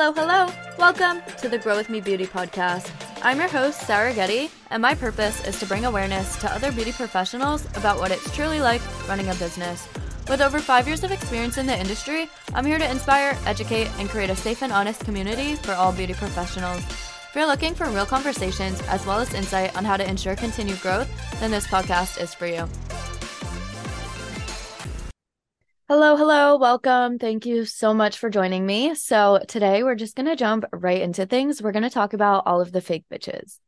Hello, hello. Welcome to the Grow With Me Beauty podcast. I'm your host, Sarah Getty, and my purpose is to bring awareness to other beauty professionals about what it's truly like running a business. With over five years of experience in the industry, I'm here to inspire, educate, and create a safe and honest community for all beauty professionals. If you're looking for real conversations as well as insight on how to ensure continued growth, then this podcast is for you. Hello, hello, welcome. Thank you so much for joining me. So, today we're just going to jump right into things. We're going to talk about all of the fake bitches.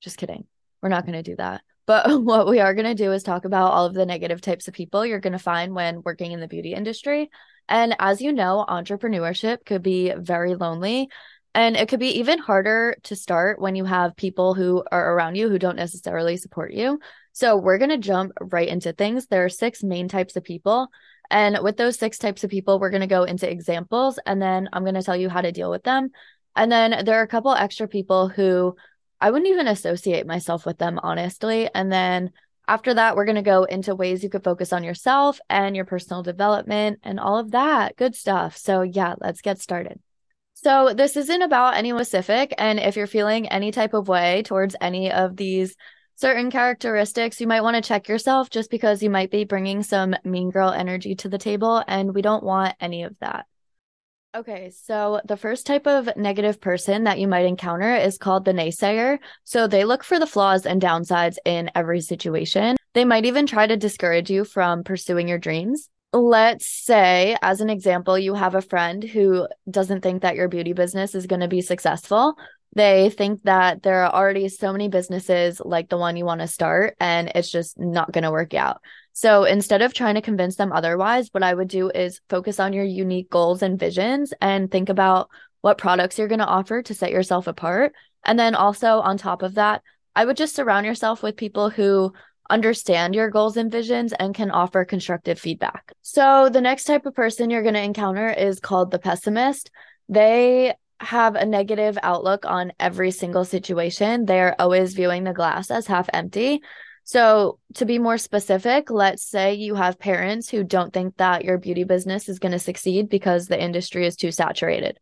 Just kidding. We're not going to do that. But what we are going to do is talk about all of the negative types of people you're going to find when working in the beauty industry. And as you know, entrepreneurship could be very lonely. And it could be even harder to start when you have people who are around you who don't necessarily support you. So, we're going to jump right into things. There are six main types of people. And with those six types of people, we're going to go into examples and then I'm going to tell you how to deal with them. And then there are a couple extra people who I wouldn't even associate myself with them, honestly. And then after that, we're going to go into ways you could focus on yourself and your personal development and all of that good stuff. So, yeah, let's get started. So, this isn't about any specific. And if you're feeling any type of way towards any of these certain characteristics, you might want to check yourself just because you might be bringing some mean girl energy to the table, and we don't want any of that. Okay, so the first type of negative person that you might encounter is called the naysayer. So they look for the flaws and downsides in every situation. They might even try to discourage you from pursuing your dreams. Let's say, as an example, you have a friend who doesn't think that your beauty business is going to be successful, they think that there are already so many businesses like the one you want to start and it's just not going to work out. So instead of trying to convince them otherwise, what I would do is focus on your unique goals and visions and think about what products you're going to offer to set yourself apart. And then also on top of that, I would just surround yourself with people who understand your goals and visions and can offer constructive feedback. So the next type of person you're going to encounter is called the pessimist. They have a negative outlook on every single situation. They're always viewing the glass as half empty. So, to be more specific, let's say you have parents who don't think that your beauty business is going to succeed because the industry is too saturated.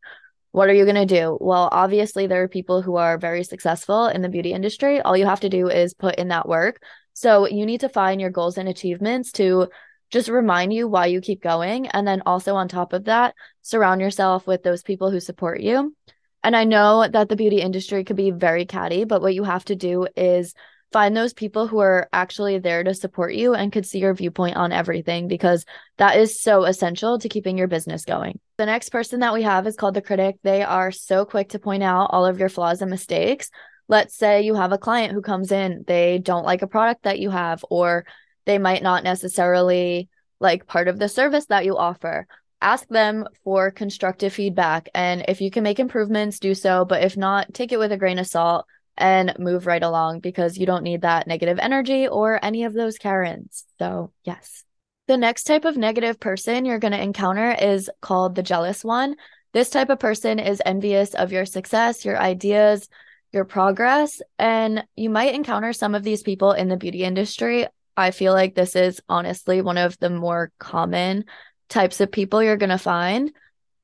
What are you going to do? Well, obviously, there are people who are very successful in the beauty industry. All you have to do is put in that work. So, you need to find your goals and achievements to just remind you why you keep going. And then also on top of that, surround yourself with those people who support you. And I know that the beauty industry could be very catty, but what you have to do is find those people who are actually there to support you and could see your viewpoint on everything because that is so essential to keeping your business going. The next person that we have is called the critic. They are so quick to point out all of your flaws and mistakes. Let's say you have a client who comes in, they don't like a product that you have, or they might not necessarily like part of the service that you offer. Ask them for constructive feedback. And if you can make improvements, do so. But if not, take it with a grain of salt and move right along because you don't need that negative energy or any of those Karens. So, yes. The next type of negative person you're going to encounter is called the jealous one. This type of person is envious of your success, your ideas, your progress, and you might encounter some of these people in the beauty industry I feel like this is honestly one of the more common types of people you're going to find.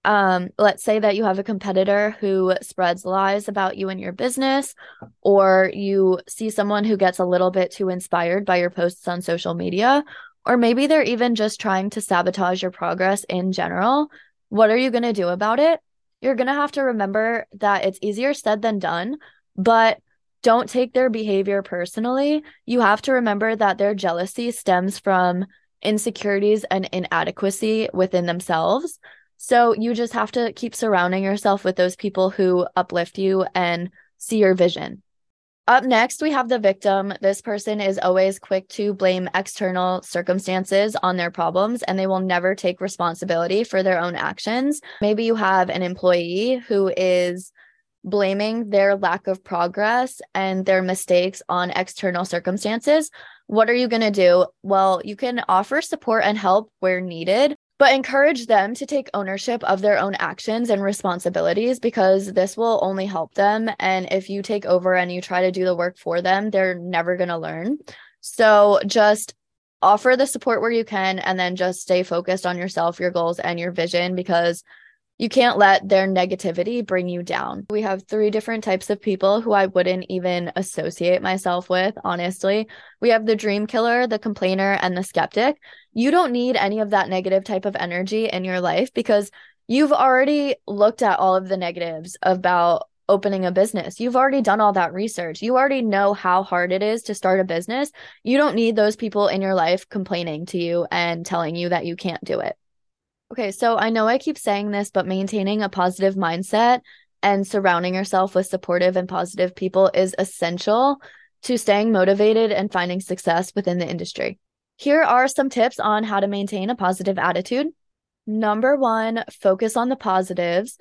Um, let's say that you have a competitor who spreads lies about you and your business, or you see someone who gets a little bit too inspired by your posts on social media, or maybe they're even just trying to sabotage your progress in general. What are you going to do about it? You're going to have to remember that it's easier said than done, but don't take their behavior personally. You have to remember that their jealousy stems from insecurities and inadequacy within themselves. So you just have to keep surrounding yourself with those people who uplift you and see your vision. Up next, we have the victim. This person is always quick to blame external circumstances on their problems and they will never take responsibility for their own actions. Maybe you have an employee who is blaming their lack of progress and their mistakes on external circumstances, what are you going to do? Well, you can offer support and help where needed, but encourage them to take ownership of their own actions and responsibilities because this will only help them. And if you take over and you try to do the work for them, they're never going to learn. So just offer the support where you can and then just stay focused on yourself, your goals, and your vision because You can't let their negativity bring you down. We have three different types of people who I wouldn't even associate myself with, honestly. We have the dream killer, the complainer, and the skeptic. You don't need any of that negative type of energy in your life because you've already looked at all of the negatives about opening a business. You've already done all that research. You already know how hard it is to start a business. You don't need those people in your life complaining to you and telling you that you can't do it. Okay, so I know I keep saying this, but maintaining a positive mindset and surrounding yourself with supportive and positive people is essential to staying motivated and finding success within the industry. Here are some tips on how to maintain a positive attitude. Number one, focus on the positives.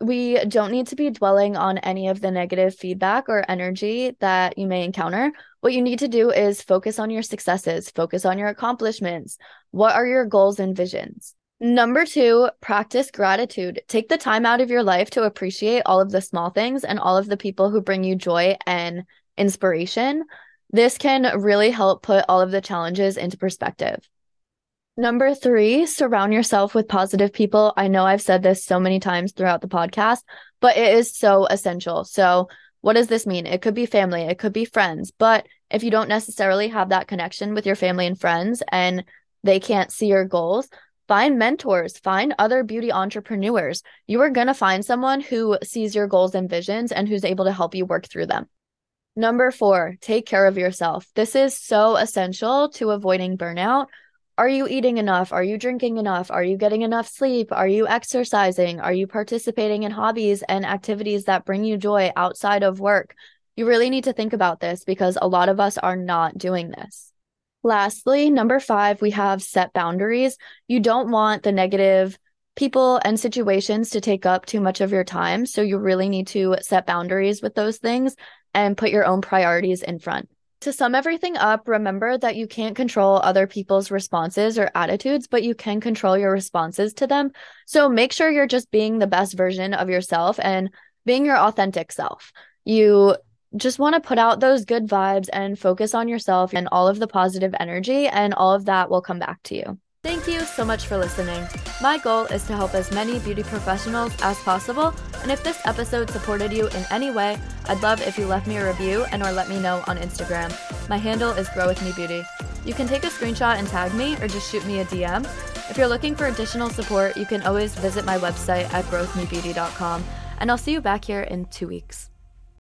We don't need to be dwelling on any of the negative feedback or energy that you may encounter. What you need to do is focus on your successes, focus on your accomplishments. What are your goals and visions? Number two, practice gratitude. Take the time out of your life to appreciate all of the small things and all of the people who bring you joy and inspiration. This can really help put all of the challenges into perspective. Number three, surround yourself with positive people. I know I've said this so many times throughout the podcast, but it is so essential. So, what does this mean? It could be family, it could be friends, but if you don't necessarily have that connection with your family and friends and they can't see your goals, Find mentors, find other beauty entrepreneurs. You are going to find someone who sees your goals and visions and who's able to help you work through them. Number four, take care of yourself. This is so essential to avoiding burnout. Are you eating enough? Are you drinking enough? Are you getting enough sleep? Are you exercising? Are you participating in hobbies and activities that bring you joy outside of work? You really need to think about this because a lot of us are not doing this. Lastly, number five, we have set boundaries. You don't want the negative people and situations to take up too much of your time. So you really need to set boundaries with those things and put your own priorities in front. To sum everything up, remember that you can't control other people's responses or attitudes, but you can control your responses to them. So make sure you're just being the best version of yourself and being your authentic self. You just want to put out those good vibes and focus on yourself and all of the positive energy, and all of that will come back to you. Thank you so much for listening. My goal is to help as many beauty professionals as possible, and if this episode supported you in any way, I'd love if you left me a review and or let me know on Instagram. My handle is Grow With Me Beauty. You can take a screenshot and tag me or just shoot me a DM. If you're looking for additional support, you can always visit my website at growwithmebeauty.com, and I'll see you back here in two weeks.